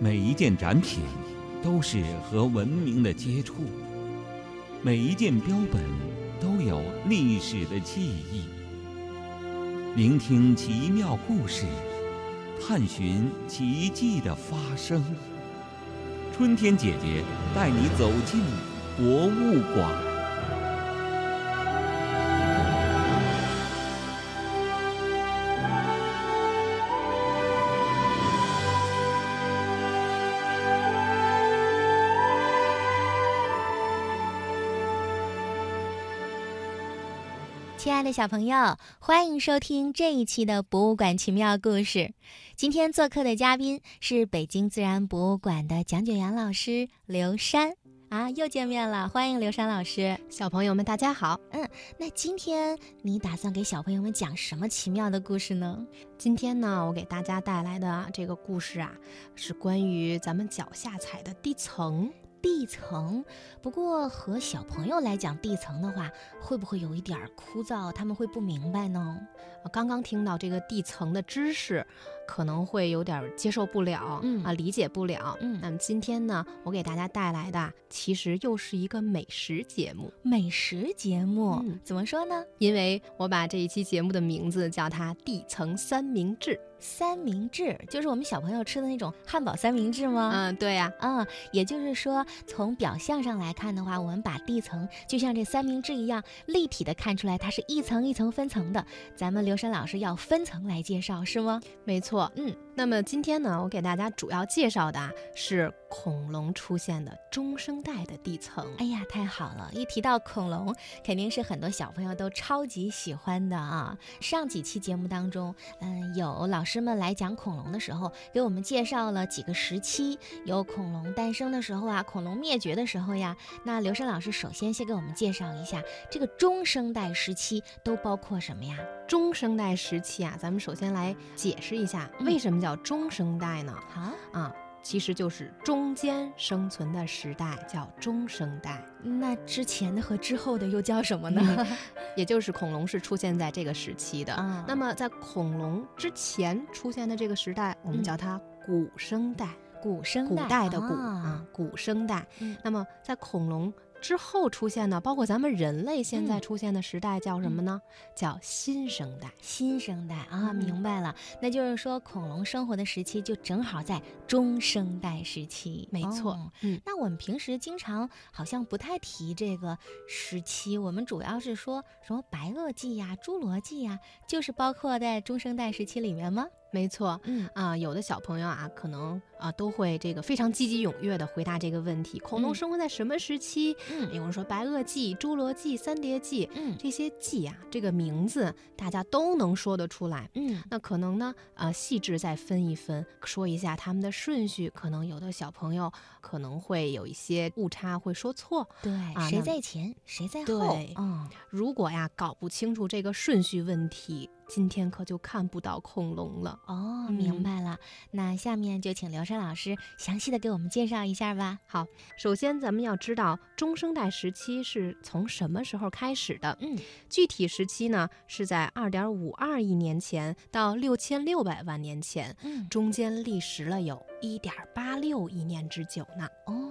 每一件展品都是和文明的接触，每一件标本都有历史的记忆。聆听奇妙故事，探寻奇迹的发生。春天姐姐带你走进博物馆。亲爱的小朋友，欢迎收听这一期的《博物馆奇妙故事》。今天做客的嘉宾是北京自然博物馆的讲解员老师刘珊啊，又见面了，欢迎刘珊老师。小朋友们，大家好。嗯，那今天你打算给小朋友们讲什么奇妙的故事呢？今天呢，我给大家带来的这个故事啊，是关于咱们脚下踩的地层。地层，不过和小朋友来讲地层的话，会不会有一点枯燥？他们会不明白呢？刚刚听到这个地层的知识，可能会有点接受不了，嗯啊，理解不了。嗯，那么今天呢，我给大家带来的其实又是一个美食节目。美食节目嗯怎么说呢？因为我把这一期节目的名字叫它“地层三明治”。三明治就是我们小朋友吃的那种汉堡三明治吗？嗯，对呀。嗯，也就是说，从表象上来看的话，我们把地层就像这三明治一样立体的看出来，它是一层一层分层的。咱们刘珊老师要分层来介绍，是吗？没错。嗯。那么今天呢，我给大家主要介绍的是恐龙出现的中生代的地层。哎呀，太好了！一提到恐龙，肯定是很多小朋友都超级喜欢的啊。上几期节目当中，嗯，有老师们来讲恐龙的时候，给我们介绍了几个时期，有恐龙诞生的时候啊，恐龙灭绝的时候呀。那刘珊老师首先先给我们介绍一下这个中生代时期都包括什么呀？中生代时期啊，咱们首先来解释一下为什么叫。叫中生代呢？啊啊，其实就是中间生存的时代，叫中生代。那之前的和之后的又叫什么呢？也就是恐龙是出现在这个时期的。那么在恐龙之前出现的这个时代，我们叫它古生代。古生代，古代的古啊，古生代。那么在恐龙。之后出现的，包括咱们人类现在出现的时代叫什么呢？叫新生代。新生代啊，明白了。那就是说，恐龙生活的时期就正好在中生代时期。没错。嗯，那我们平时经常好像不太提这个时期，我们主要是说什么白垩纪呀、侏罗纪呀，就是包括在中生代时期里面吗？没错，嗯啊，有的小朋友啊，可能啊都会这个非常积极踊跃的回答这个问题：恐龙生活在什么时期？嗯，有人说白垩纪、侏罗纪、三叠纪，嗯，这些纪啊，这个名字大家都能说得出来。嗯，那可能呢，呃，细致再分一分，说一下他们的顺序，可能有的小朋友可能会有一些误差，会说错。对，谁在前，谁在后？对，嗯，如果呀搞不清楚这个顺序问题。今天可就看不到恐龙了哦，明白了。那下面就请刘珊老师详细的给我们介绍一下吧。好，首先咱们要知道中生代时期是从什么时候开始的？嗯，具体时期呢是在二点五二亿年前到六千六百万年前，嗯，中间历时了有一点八六亿年之久呢。哦，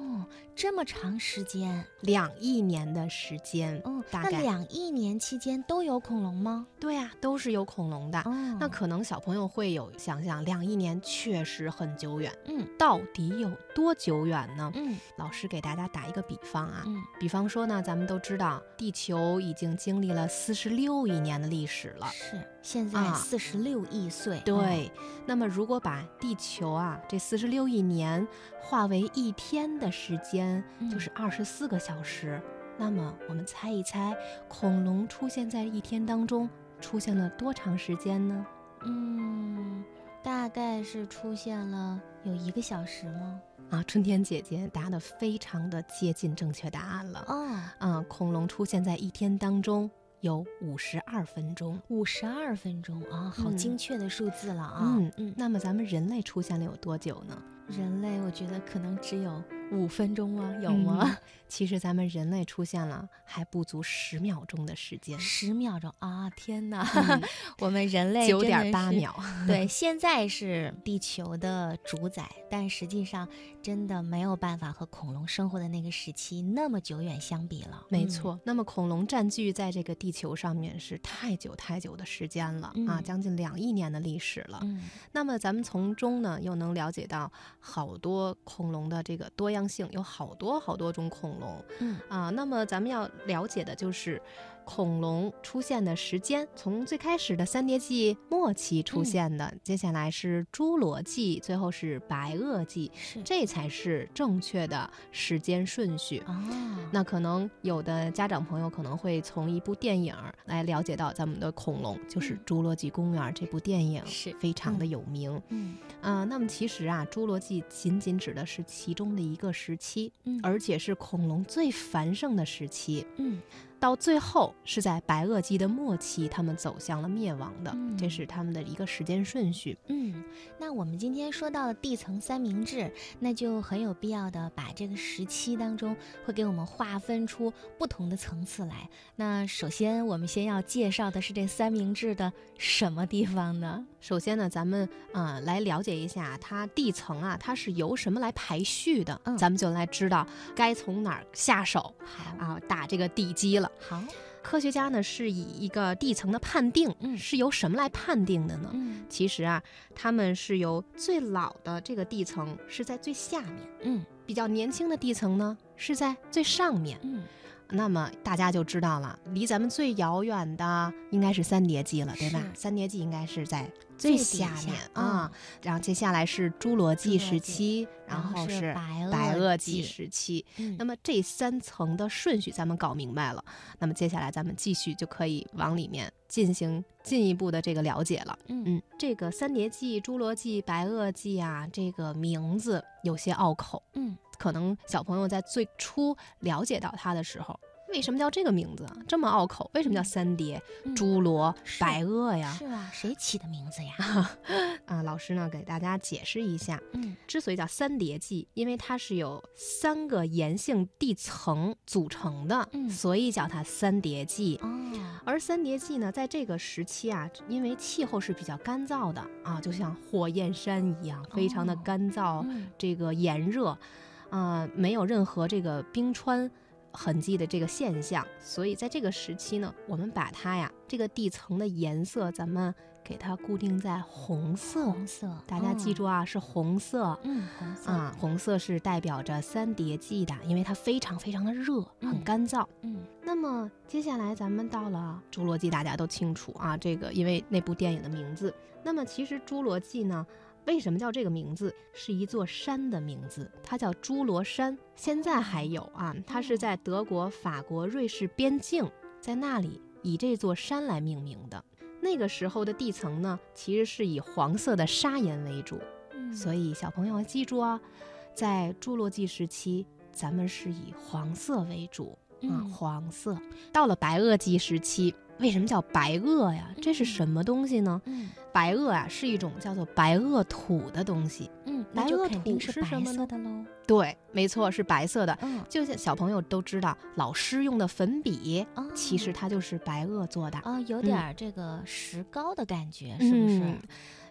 这么长时间，两亿年的时间。嗯，大概两亿年期间都有恐龙吗？对呀，都是有。恐龙的，那可能小朋友会有想象，两亿年确实很久远。嗯，到底有多久远呢？嗯，老师给大家打一个比方啊，嗯，比方说呢，咱们都知道地球已经经历了四十六亿年的历史了，是现在四十六亿岁。对，那么如果把地球啊这四十六亿年化为一天的时间，就是二十四个小时，那么我们猜一猜，恐龙出现在一天当中。出现了多长时间呢？嗯，大概是出现了有一个小时吗？啊，春天姐姐答的非常的接近正确答案了。哦，啊，恐龙出现在一天当中有五十二分钟，五十二分钟啊，好精确的数字了啊。嗯嗯，那么咱们人类出现了有多久呢？人类，我觉得可能只有五分钟吗？有吗？其实咱们人类出现了还不足十秒钟的时间，十秒钟啊！天哪，我们人类九点八秒。对，现在是地球的主宰，但实际上真的没有办法和恐龙生活的那个时期那么久远相比了。没错，那么恐龙占据在这个地球上面是太久太久的时间了啊，将近两亿年的历史了。那么咱们从中呢又能了解到好多恐龙的这个多样性，有好多好多种恐。龙，嗯啊，那么咱们要了解的就是。恐龙出现的时间，从最开始的三叠纪末期出现的，接下来是侏罗纪，最后是白垩纪，这才是正确的时间顺序。啊。那可能有的家长朋友可能会从一部电影来了解到咱们的恐龙，就是《侏罗纪公园》这部电影是非常的有名。嗯。啊，那么其实啊，侏罗纪仅仅指的是其中的一个时期，嗯，而且是恐龙最繁盛的时期，嗯。到最后是在白垩纪的末期，他们走向了灭亡的，这是他们的一个时间顺序。嗯，那我们今天说到了地层三明治，那就很有必要的把这个时期当中会给我们划分出不同的层次来。那首先我们先要介绍的是这三明治的什么地方呢？首先呢，咱们啊来了解一下它地层啊，它是由什么来排序的？嗯，咱们就来知道该从哪儿下手，好啊，打这个地基了。好，科学家呢是以一个地层的判定，嗯，是由什么来判定的呢？嗯，其实啊，他们是由最老的这个地层是在最下面，嗯，比较年轻的地层呢是在最上面，嗯。那么大家就知道了，离咱们最遥远的应该是三叠纪了，对吧？三叠纪应该是在最下面啊。然后接下来是侏罗纪时期，然后是白垩纪时期。那么这三层的顺序咱们搞明白了，那么接下来咱们继续就可以往里面进行进一步的这个了解了。嗯，这个三叠纪、侏罗纪、白垩纪啊，这个名字有些拗口。嗯。可能小朋友在最初了解到它的时候，为什么叫这个名字啊？这么拗口？为什么叫三叠、侏罗、白垩呀？是啊，谁起的名字呀？啊，老师呢给大家解释一下。嗯，之所以叫三叠纪，因为它是由三个岩性地层组成的，所以叫它三叠纪。哦，而三叠纪呢，在这个时期啊，因为气候是比较干燥的啊，就像火焰山一样，非常的干燥，这个炎热。啊，没有任何这个冰川痕迹的这个现象，所以在这个时期呢，我们把它呀，这个地层的颜色，咱们给它固定在红色。红色，大家记住啊，是红色。嗯，红色啊，红色是代表着三叠纪的，因为它非常非常的热，很干燥。嗯，那么接下来咱们到了侏罗纪，大家都清楚啊，这个因为那部电影的名字。那么其实侏罗纪呢？为什么叫这个名字？是一座山的名字，它叫侏罗山，现在还有啊。它是在德国、法国、瑞士边境，在那里以这座山来命名的。那个时候的地层呢，其实是以黄色的砂岩为主，所以小朋友要记住啊，在侏罗纪时期，咱们是以黄色为主啊，黄色。到了白垩纪时期。为什么叫白垩呀？这是什么东西呢？嗯，白垩啊，是一种叫做白垩土的东西。嗯，白垩土是什么的喽？对，没错，是白色的。嗯，就像小朋友都知道，老师用的粉笔，其实它就是白垩做的。啊，有点这个石膏的感觉，是不是？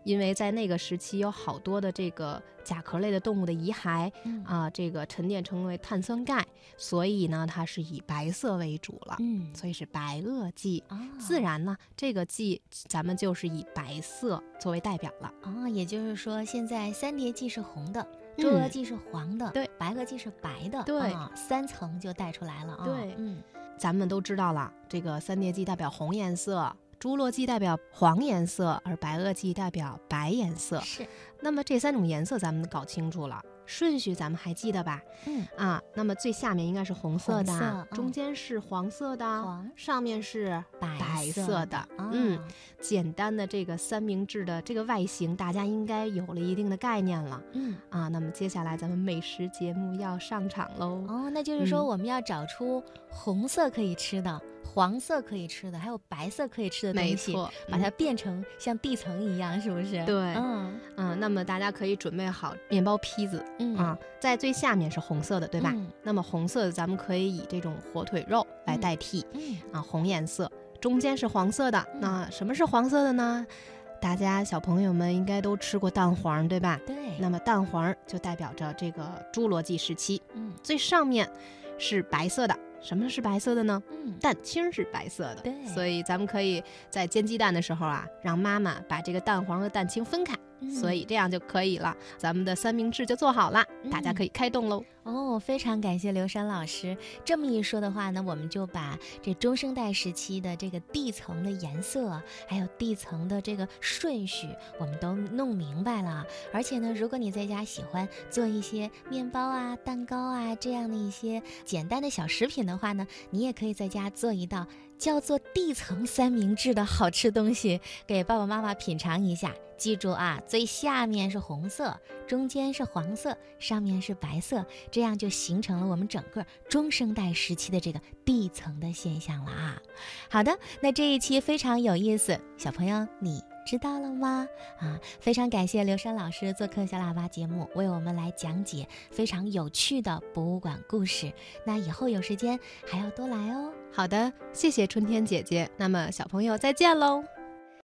因为在那个时期有好多的这个甲壳类的动物的遗骸啊，这个沉淀成为碳酸钙，所以呢，它是以白色为主了。嗯，所以是白垩纪。自然呢，这个纪咱们就是以白色作为代表了。啊，也就是说，现在三叠纪是红的，侏罗纪是黄的，对，白垩纪是白的，对，三层就带出来了啊。对，嗯，咱们都知道了，这个三叠纪代表红颜色。侏罗纪代表黄颜色，而白垩纪代表白颜色。是，那么这三种颜色咱们搞清楚了，顺序咱们还记得吧？嗯啊，那么最下面应该是红色的，中间是黄色的，上面是白色的。嗯，简单的这个三明治的这个外形，大家应该有了一定的概念了。嗯啊，那么接下来咱们美食节目要上场喽。哦，那就是说我们要找出红色可以吃的。黄色可以吃的，还有白色可以吃的东西，把它变成像地层一样，是不是？对，嗯嗯。那么大家可以准备好面包坯子，嗯啊，在最下面是红色的，对吧？那么红色的咱们可以以这种火腿肉来代替，嗯啊，红颜色。中间是黄色的，那什么是黄色的呢？大家小朋友们应该都吃过蛋黄，对吧？对。那么蛋黄就代表着这个侏罗纪时期。嗯。最上面是白色的，什么是白色的呢？嗯，蛋清是白色的。对。所以咱们可以在煎鸡蛋的时候啊，让妈妈把这个蛋黄和蛋清分开。所以这样就可以了，咱们的三明治就做好了，大家可以开动喽。哦，非常感谢刘珊老师这么一说的话呢，我们就把这中生代时期的这个地层的颜色，还有地层的这个顺序，我们都弄明白了。而且呢，如果你在家喜欢做一些面包啊、蛋糕啊这样的一些简单的小食品的话呢，你也可以在家做一道。叫做地层三明治的好吃东西，给爸爸妈妈品尝一下。记住啊，最下面是红色，中间是黄色，上面是白色，这样就形成了我们整个中生代时期的这个地层的现象了啊。好的，那这一期非常有意思，小朋友你。知道了吗？啊，非常感谢刘山老师做客小喇叭节目，为我们来讲解非常有趣的博物馆故事。那以后有时间还要多来哦。好的，谢谢春天姐姐。那么小朋友再见喽。